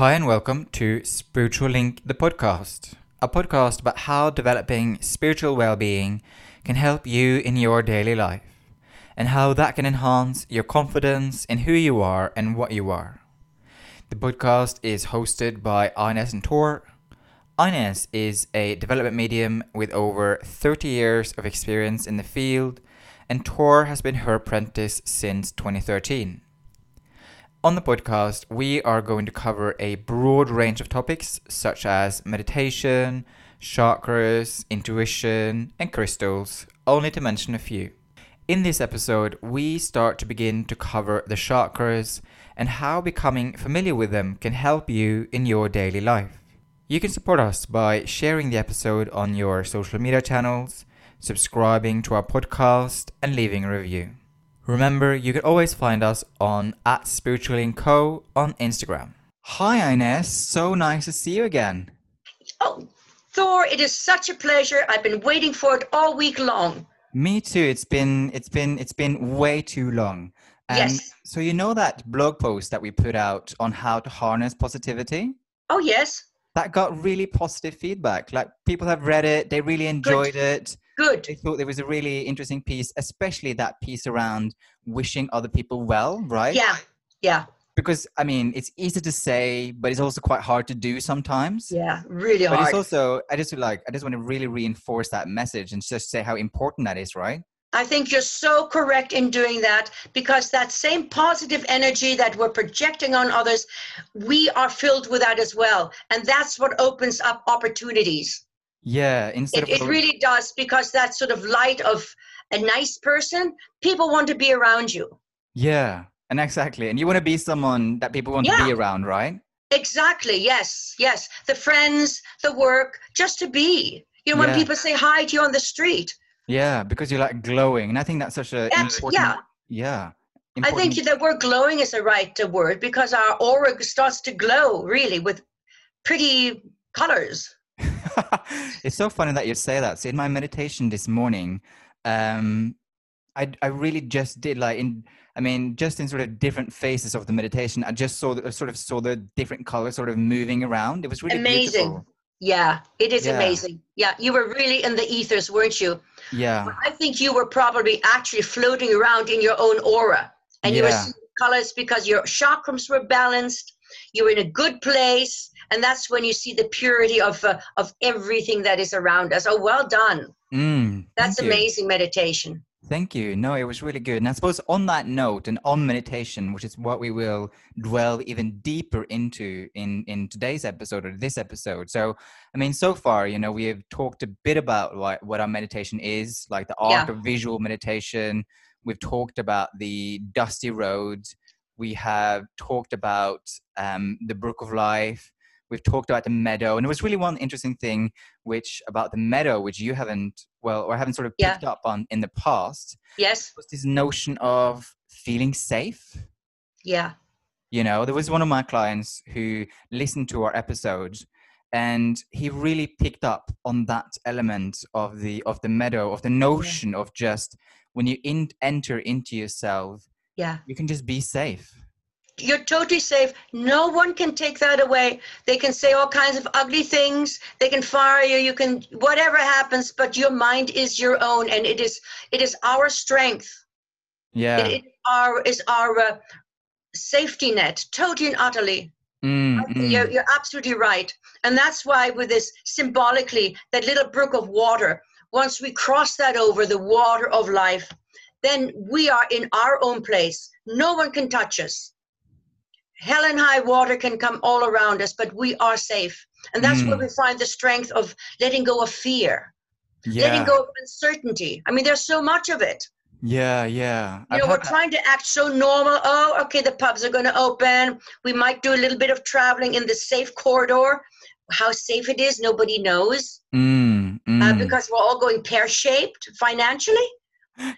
Hi, and welcome to Spiritual Link, the podcast, a podcast about how developing spiritual well being can help you in your daily life, and how that can enhance your confidence in who you are and what you are. The podcast is hosted by Ines and Tor. Ines is a development medium with over 30 years of experience in the field, and Tor has been her apprentice since 2013. On the podcast, we are going to cover a broad range of topics such as meditation, chakras, intuition, and crystals, only to mention a few. In this episode, we start to begin to cover the chakras and how becoming familiar with them can help you in your daily life. You can support us by sharing the episode on your social media channels, subscribing to our podcast, and leaving a review. Remember, you can always find us on at Spiritual Link Co on Instagram. Hi, Ines. So nice to see you again. Oh, Thor, it is such a pleasure. I've been waiting for it all week long. Me too. It's been it's been it's been way too long. And Yes. So you know that blog post that we put out on how to harness positivity? Oh, yes. That got really positive feedback. Like people have read it, they really enjoyed it. Good. They thought there was a really interesting piece, especially that piece around wishing other people well, right? Yeah. Yeah. because I mean, it's easy to say, but it's also quite hard to do sometimes. Yeah. Really But hard. But it's also, I just feel like, I just want to really reinforce that message and just say how important that is, right? I think you're so correct in doing that because that same positive energy that we're projecting on others, we are filled with that as well. And that's what opens up opportunities. Yeah. Instead It, of it really does because that sort of light of a nice person, people want to be around you. yeah, and exactly, and you want to be someone that people want to be around, right? Exactly. Yes. Yes. The friends, the work, just to be. You know, when people say hi to you on the street, Yeah, because you're like glowing, and I think that's such a important. yeah. Yeah. I think important- the word glowing is the right word because our aura starts to glow really with pretty colors. it's so funny that you say that. So in my meditation this morning, um, I I really just did like in I mean just in sort of different phases of the meditation, I just saw the, sort of saw the different colors sort of moving around. It was really Amazing. beautiful. Yeah, it is Yeah. amazing. Yeah, you were really in the ethers, weren't you? Yeah, I think you were probably actually floating around in your own aura and you were seeing colors because your chakrams were balanced. You were in a good place, and that's when you see the purity of uh, of everything that is around us. Oh, well done! mm, That's thank you. amazing meditation. Thank you. No, it was really good. And I suppose on that note and on meditation, which is what we will dwell even deeper into in in today's episode or this episode. So, I mean, so far, you know, we have talked a bit about like what our meditation is, like the art Yeah. of visual meditation. We've talked about the dusty roads. We have talked about um, the brook of life. We've talked about the meadow, and there was really one interesting thing, which about the meadow, which you haven't, well, or haven't sort of Yeah. picked up on in the past Yes. was this notion of feeling safe. Yeah. You know, there was one of my clients who listened to our episodes and he really picked up on that element of the of the meadow of the notion of just when you in, enter into yourself Yeah. you can just be safe You're totally safe. No one can take that away. They can say all kinds of ugly things. They can fire you. You can whatever happens, but your mind is your own, and it is it is our strength. yeah It is our is our uh, safety net, totally and utterly. Mm, mm. You're, you're absolutely right, and that's why with this symbolically, that little brook of water. Once we cross that over the water of life, then we are in our own place. No one can touch us. Hell and high water can come all around us, but we are safe. And that's where Mm. we find the strength of letting go of fear, yeah letting go of uncertainty. I mean, there's so much of it. yeah yeah You know, we're trying to act so normal. Oh, okay, the pubs are going to open. We might do a little bit of traveling in the safe corridor. How safe it is, nobody knows Mm, uh, mm. because we're all going pear shaped financially.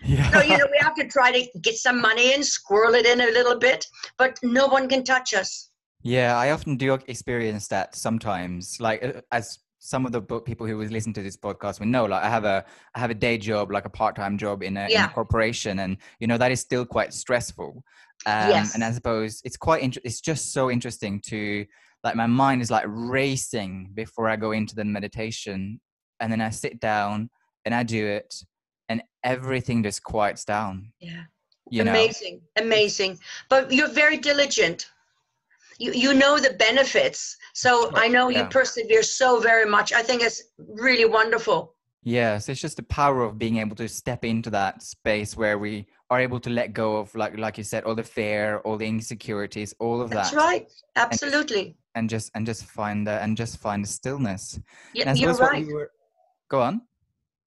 Yeah So, you know, we have to try to get some money in, squirrel it in a little bit, but no one can touch us. Yeah, I often do experience that sometimes. Like uh, as some of the people who would listen to this podcast will know, like I have a I have a day job, like a part time job in a, in a corporation, and you know that is still quite stressful. Um, Yes. And I suppose it's quite it's just so interesting to like my mind is like racing before I go into the meditation. And then I sit down and I do it and everything just quiets down. Yeah. You know? amazing, amazing. But you're very diligent. You you know the benefits. So I know you persevere so very much. I think it's really wonderful. Yes, it's just the power of being able to step into that space where we are able to let go of like like you said, all the fear, all the insecurities, all of That's that. That's right. Absolutely. And just and just find the and just find the stillness. Yeah, you're right. we were go on.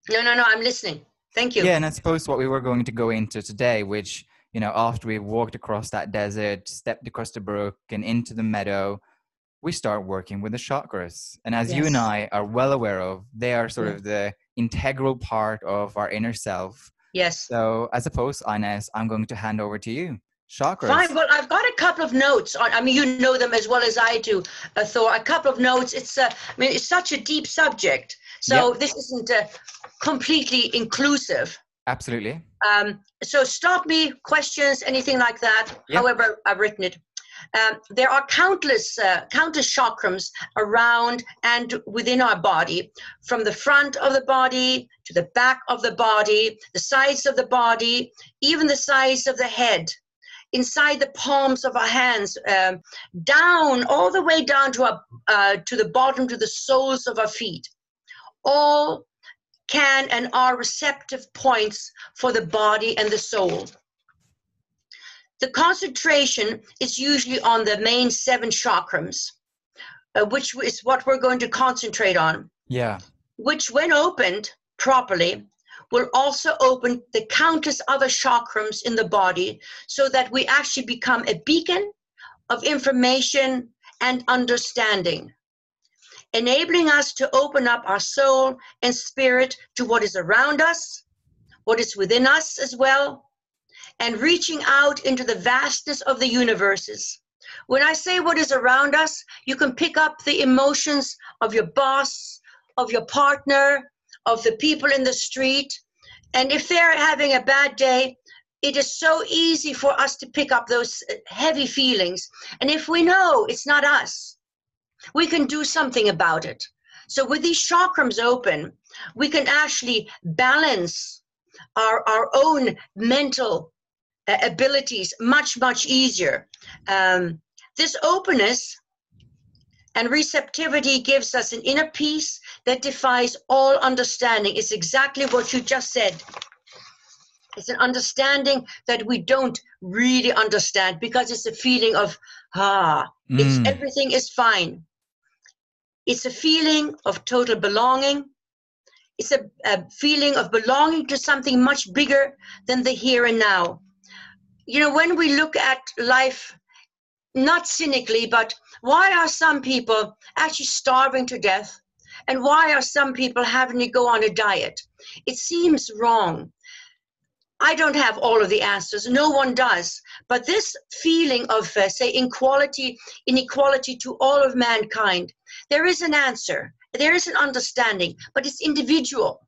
No, no, no. I'm listening. Thank you. Yeah, and I suppose what we were going to go into today, which, you know, after we walked across that desert, stepped across the brook and into the meadow, we start working with the chakras. And as you and I are well aware of, they are sort Yeah. of the integral part of our inner self. Yes. So I suppose, Ines, I'm going to hand over to you. Chakras. Fine. Well, I've got a couple of notes. On, I mean, you know them as well as I do, uh, Thor. A couple of notes. It's. Uh, I mean, it's such a deep subject. So this isn't uh, completely inclusive. Absolutely. Um, so stop me, questions, anything like that. Yeah. However, I've written it. Um, there are countless, uh, countless chakrams around and within our body, from the front of the body to the back of the body, the sides of the body, even the sides of the head, inside the palms of our hands, um, down all the way down to our, uh, to the bottom, to the soles of our feet. All can and are receptive points for the body and the soul. The concentration is usually on the main seven chakrams, uh, which is what we're going to concentrate on, Yeah. which, when opened properly, will also open the countless other chakrams in the body so that we actually become a beacon of information and understanding, enabling us to open up our soul and spirit to what is around us, what is within us as well, and reaching out into the vastness of the universes. When I say what is around us, you can pick up the emotions of your boss, of your partner, of the people in the street. And if they're having a bad day, it is so easy for us to pick up those heavy feelings. And if we know it's not us, we can do something about it. So, with these chakrams open, we can actually balance our, our own mental uh, abilities much, much easier. Um, this openness and receptivity gives us an inner peace that defies all understanding. It's exactly what you just said. It's an understanding that we don't really understand because it's a feeling of, ah, it's, Mm. everything is fine. It's a feeling of total belonging. It's a, a feeling of belonging to something much bigger than the here and now. You know, when we look at life, not cynically, but why are some people actually starving to death? And why are some people having to go on a diet? It seems wrong. I don't have all of the answers. No one does. But this feeling of, uh, say, inequality, inequality to all of mankind, there is an answer. There is an understanding, but it's individual.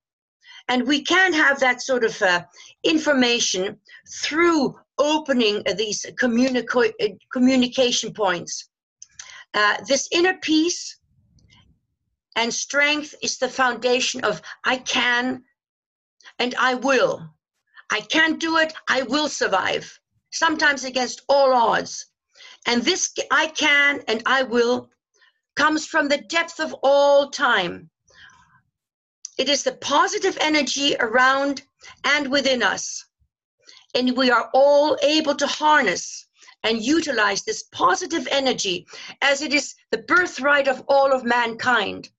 And we can have that sort of uh, information through opening these communico- communication points. Uh, this inner peace and strength is the foundation of I can and I will. I can't do it, I will survive, sometimes against all odds. And this I can and I will comes from the depth of all time. It is the positive energy around and within us. And we are all able to harness and utilize this positive energy as it is the birthright of all of mankind.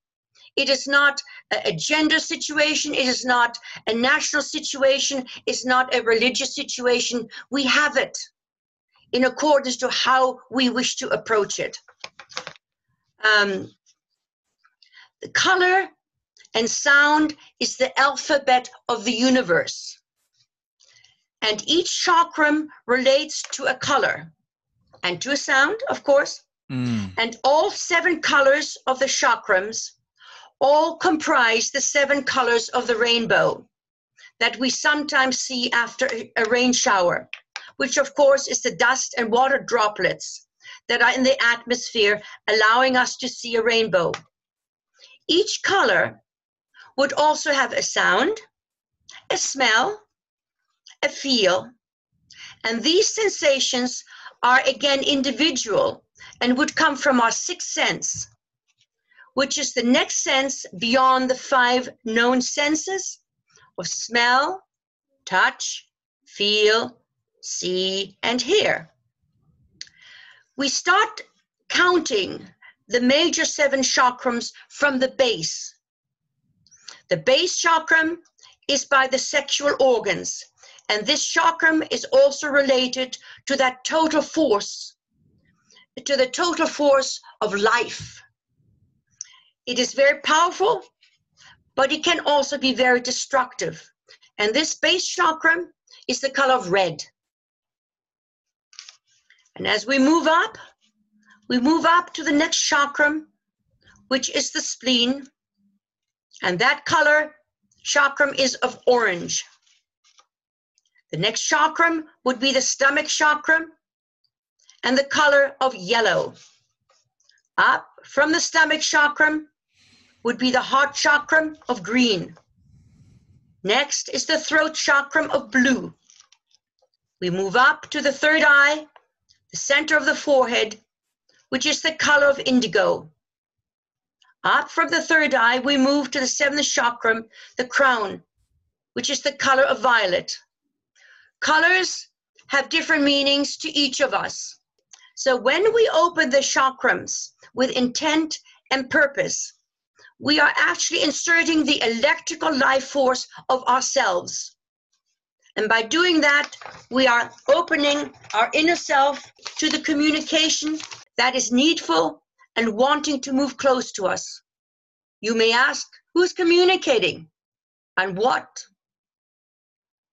It is not a, gender situation, it is not a national situation, it's not a religious situation. We have it in accordance to how we wish to approach it. Um, the color and sound is the alphabet of the universe. And each chakram relates to a color and to a sound, of course. Mm. And all seven colors of the chakrams all comprise the seven colors of the rainbow that we sometimes see after a rain shower, which of course is the dust and water droplets that are in the atmosphere, allowing us to see a rainbow. Each color would also have a sound, a smell, a feel, and these sensations are again individual and would come from our sixth sense, which is the next sense beyond the five known senses of smell, touch, feel, see, and hear. We start counting the major seven chakrams from the base. The base chakram is by the sexual organs, and this chakram is also related to that total force, to the total force of life. It is very powerful, but it can also be very destructive. And this base chakram is the color of red. And as we move up, we move up to the next chakram, which is the spleen. And that color chakram is of orange. The next chakram would be the stomach chakram and the color of yellow. Up from the stomach chakram would be the heart chakram of green. Next is the throat chakram of blue. We move up to the third eye, the center of the forehead, which is the color of indigo. Up from the third eye, we move to the seventh chakra, the crown, which is the color of violet. Colors have different meanings to each of us. So when we open the chakrams with intent and purpose, we are actually inserting the electrical life force of ourselves. And by doing that, we are opening our inner self to the communication that is needful and wanting to move close to us. You may ask, who's communicating and what?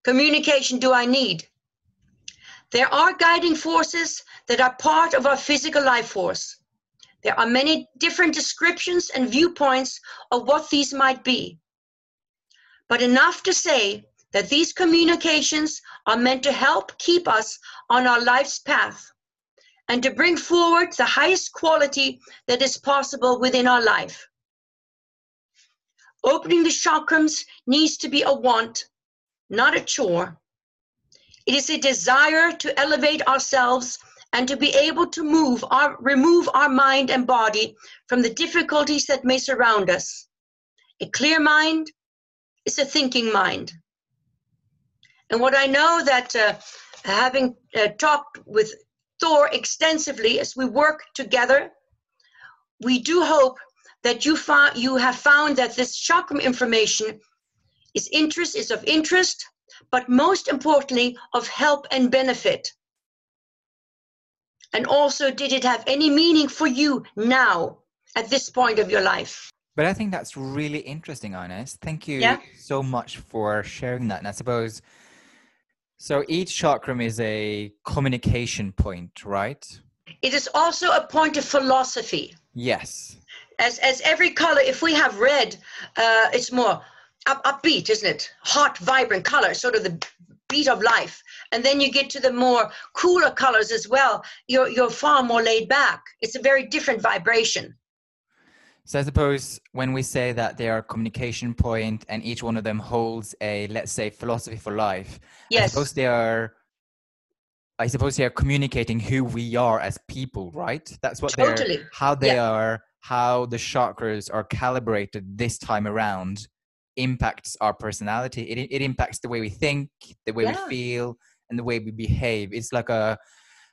communication do I need? There are guiding forces that are part of our physical life force. There are many different descriptions and viewpoints of what these might be. But enough to say that these communications are meant to help keep us on our life's path and to bring forward the highest quality that is possible within our life. Opening the chakrams needs to be a want not a chore. It is a desire to elevate ourselves and to be able to move our, remove our mind and body from the difficulties that may surround us. A clear mind is a thinking mind. And what I know that uh, having uh, talked with Thor extensively as we work together, we do hope that you, found, you have found that this chakram information is interest is of interest, but most importantly, of help and benefit. And also, did it have any meaning for you now at this point of your life? But I think that's really interesting, Ines. Thank you yeah. so much for sharing that. And I suppose so each chakram is a communication point, right? It is also a point of philosophy. Yes. As as every color, if we have red, uh, it's more up, upbeat, isn't it? Hot, vibrant color, sort of the beat of life. And then you get to the more cooler colors as well. You're you're far more laid back. It's a very different vibration. So I suppose when we say that they are a communication point and each one of them holds a let's say philosophy for life, yes. I suppose they are I suppose they are communicating who we are as people, right? That's what totally. they're how they yeah. are, how the chakras are calibrated this time around impacts our personality. It, it impacts the way we think, the way yeah. we feel, and the way we behave. It's like a,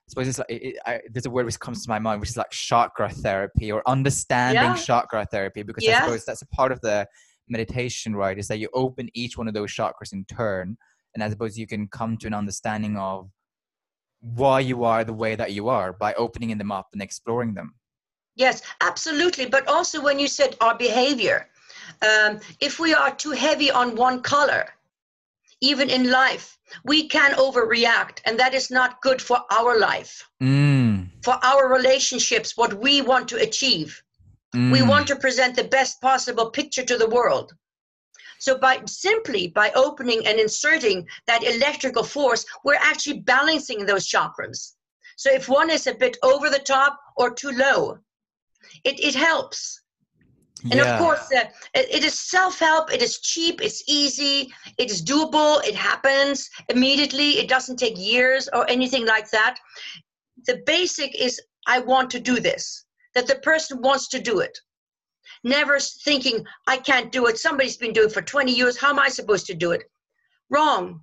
suppose it's like, it, I, there's a word which comes to my mind, which is like chakra therapy or understanding yeah. chakra therapy, because yeah. I suppose that's a part of the meditation, right? Is that you open each one of those chakras in turn. And I suppose you can come to an understanding of why you are the way that you are by opening them up and exploring them. Yes, absolutely. But also when you said our behavior, um, if we are too heavy on one color, even in life, we can overreact, and that is not good for our life, mm. for our relationships, what we want to achieve. Mm. We want to present the best possible picture to the world. So by simply by opening and inserting that electrical force, we're actually balancing those chakras. So if one is a bit over the top or too low, it, it helps. And yeah. of course, uh, it, it is self help. It is cheap. It's easy. It is doable. It happens immediately. It doesn't take years or anything like that. The basic is I want to do this, that the person wants to do it. Never thinking, I can't do it. Somebody's been doing it for 20 years. How am I supposed to do it? Wrong.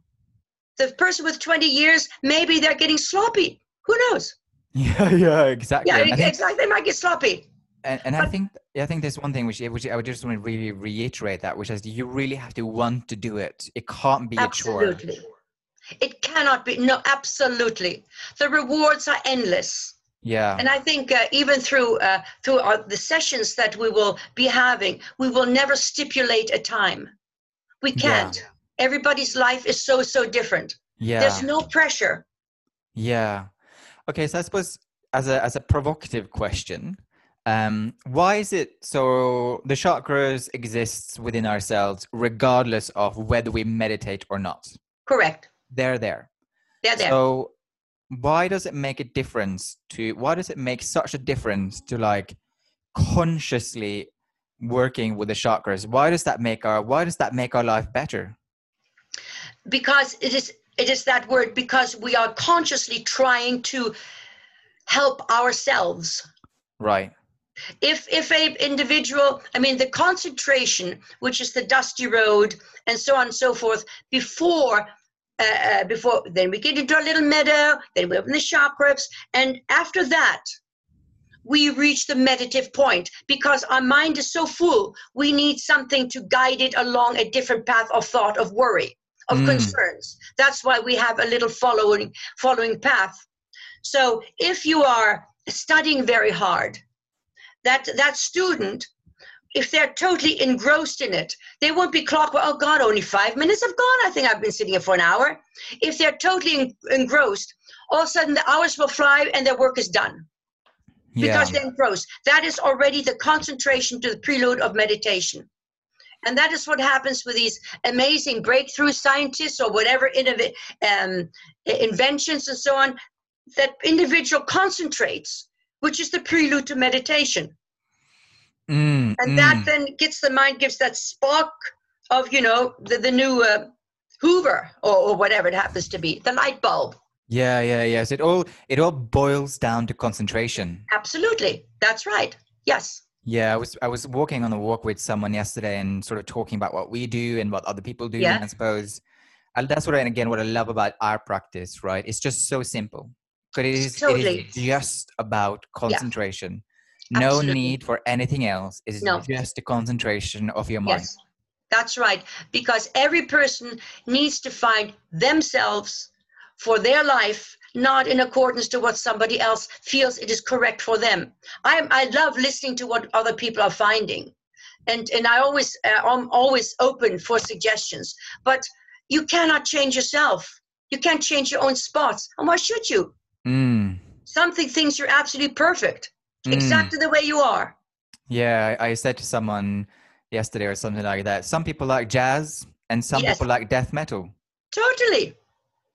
The person with 20 years, maybe they're getting sloppy. Who knows? Yeah, yeah, exactly. Yeah, And I think- exactly. They might get sloppy. And, and I think I think there's one thing which which I would just want to really reiterate that, which is you really have to want to do it. It can't be a chore. Absolutely. It cannot be. No, absolutely. The rewards are endless. Yeah. And I think uh, even through uh, through our, the sessions that we will be having, we will never stipulate a time. We can't. Everybody's life is so so different. yeah. There's no pressure. Yeah. Okay, so I suppose as a as a provocative question, um, why is it so the chakras exists within ourselves regardless of whether we meditate or not? Correct. They're there. They're there. So why does it make a difference to why does it make such a difference to like consciously working with the chakras? Why does that make our why does that make our life better? because it is it is that word because we are consciously trying to help ourselves Right. If if a individual i mean the concentration which is the dusty road and so on and so forth before uh, uh, before then we get into a little meadow then we open the chakras and after that we reach the meditative point because our mind is so full we need something to guide it along a different path of thought of worry of Mm. concerns that's why we have a little following following path so if you are studying very hard that that student if they're totally engrossed in it they won't be clocked oh god only five minutes have gone. I think i've been sitting here for an hour. If they're totally en- engrossed all of a sudden the hours will fly and their work is done. Yeah. because they're engrossed. That is already the concentration to the prelude of meditation. And that is what happens with these amazing breakthrough scientists or whatever innov- um, inventions and so on that individual concentrates which is the prelude to meditation Mm, and that mm. then gets the mind gives that spark of you know the, the new uh, hoover or, or whatever it happens to be the light bulb Yeah, yeah, yes. It all it all boils down to concentration. absolutely that's right yes Yeah, I was I was walking on a walk with someone yesterday and sort of talking about what we do and what other people do. Yeah. And I suppose and that's what I, and again what I love about our practice, right? It's just so simple. But it is, Totally. it is just about concentration. No Absolutely. need for anything else. It is No. just the concentration of your mind. yes that's right because every person needs to find themselves for their life not in accordance to what somebody else feels it is correct for them i i love listening to what other people are finding and and i always uh, i'm always open for suggestions but you cannot change yourself you can't change your own spots and why should you Mm. something thinks you're absolutely perfect Mm. exactly the way you are Yeah, I, I said to someone yesterday or something like that. Some people like jazz and some Yes. people like death metal. totally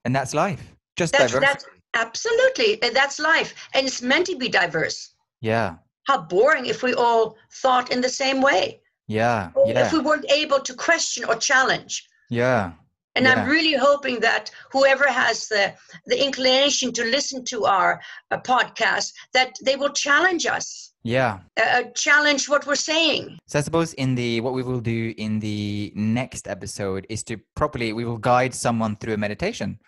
And that's life. Just that's diversity. that's absolutely and that's life and it's meant to be diverse Yeah. how boring if we all thought in the same way Yeah. Yeah. if we weren't able to question or challenge Yeah. And i'm really hoping that whoever has the the inclination to listen to our uh, podcast that they will challenge us Yeah. uh, uh, challenge what we're saying So I suppose in the what we will do in the next episode is to properly we will guide someone through a meditation.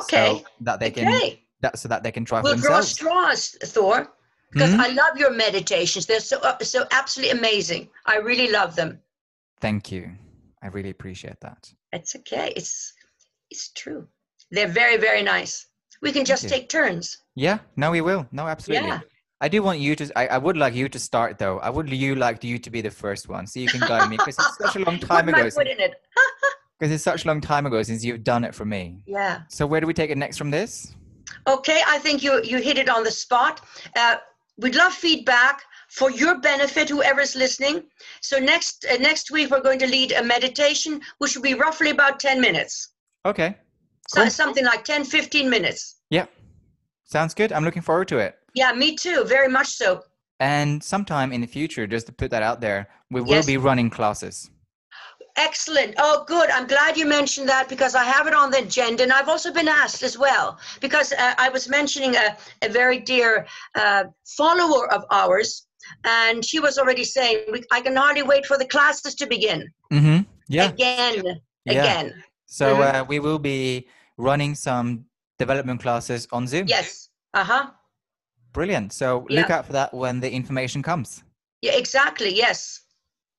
okay So that they can okay that so that they can try for we'll draw themselves. straws thor because Mhm. i love your meditations they're so uh, so absolutely amazing i really love them Thank you. I really appreciate that. It's okay. It's it's true. They're very very nice. We can just take turns. Yeah, no, we will. No, absolutely. Yeah. I do want you to. I, I would like you to start though. I would you like you to be the first one, so you can guide me because it's such a long time ago. Because it's such a long time ago since you've done it for me. Yeah. So where do we take it next from this? Okay. I think you you hit it on the spot. Uh, we'd love feedback for your benefit, whoever's listening. So next uh, next week we're going to lead a meditation, which will be roughly about ten minutes. Okay. So something like 10, 15 minutes. Yeah. Sounds good. I'm looking forward to it. Yeah, me too. Very much so. And sometime in the future, just to put that out there, we will Yes. be running classes. Excellent. Oh, good. I'm glad you mentioned that because I have it on the agenda, and I've also been asked as well because uh, I was mentioning a, a very dear uh, follower of ours, and she was already saying, "I can hardly wait for the classes to begin Mm-hmm. Yeah. again, Yeah. again." So Mhm. uh, we will be running some development classes on Zoom. Yes. Uh huh. Brilliant. So look out for that when the information comes. Yeah. Exactly. Yes.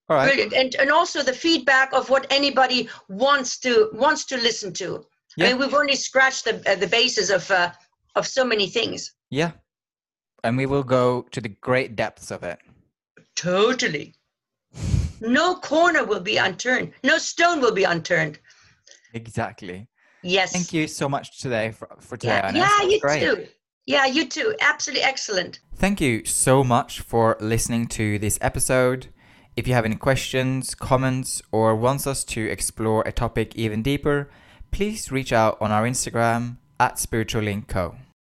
All right. Brilliant. And and also the feedback of what anybody wants to wants to listen to. Yeah. I mean, we've only scratched the uh, the basis of uh, of so many things. Yeah. And we will go to the great depths of it. Totally. No corner will be unturned. No stone will be unturned. Exactly. Yes. Thank you so much today for, for today. Yeah, yeah you great. too. Yeah, you too. Absolutely excellent. Thank you so much for listening to this episode. If you have any questions, comments, or wants us to explore a topic even deeper, please reach out on our Instagram at Spiritual Link Co.